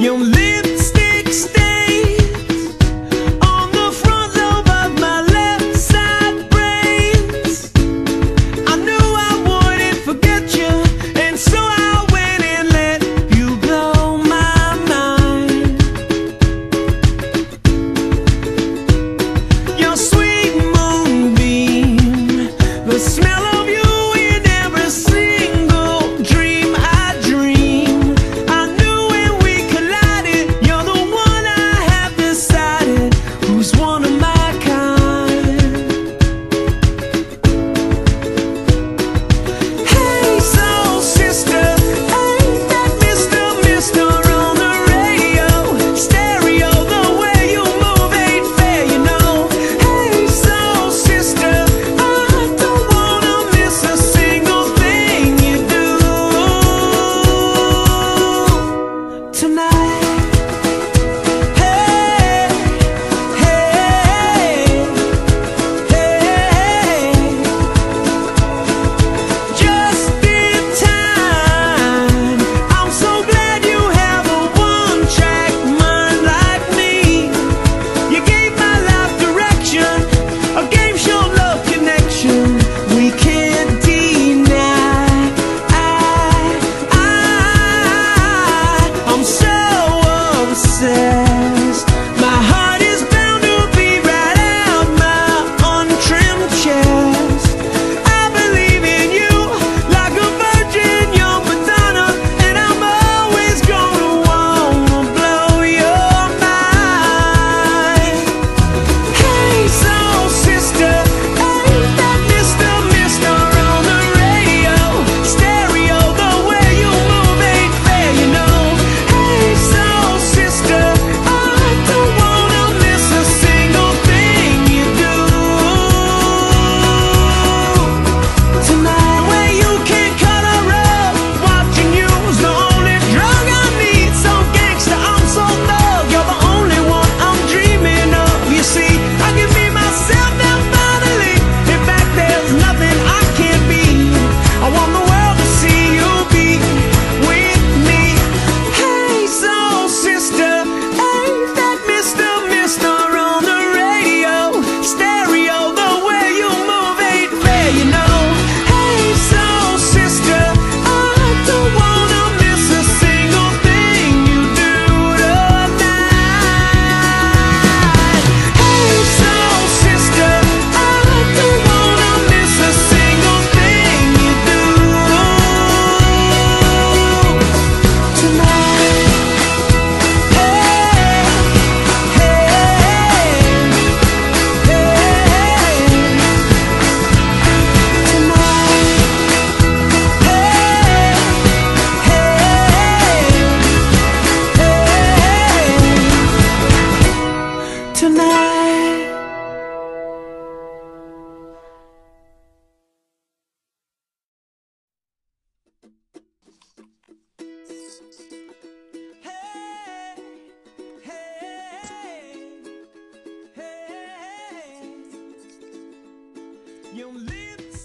Your lipstick stains on the of my left side. I knew I wouldn't forget you, and so I went and let you blow my mind. Your sweet moonbeam, the smell.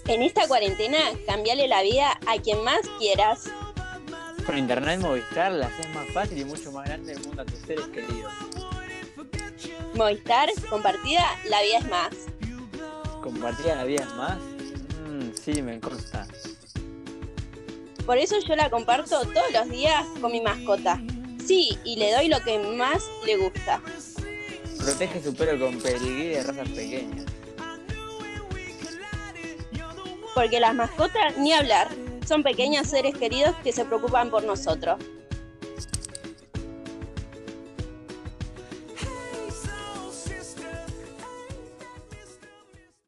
En esta cuarentena, cambiale la vida a quien más quieras. Con Internet Movistar la haces más fácil y mucho más grande el mundo a tus seres queridos. Movistar, compartida, la vida es más. ¿Compartida la vida es más? Mm, sí, me consta. Por eso yo la comparto todos los días con mi mascota. Sí, y le doy lo que más le gusta. Protege su pelo con pedigrí de razas pequeñas. Porque las mascotas, ni hablar, son pequeños seres queridos que se preocupan por nosotros.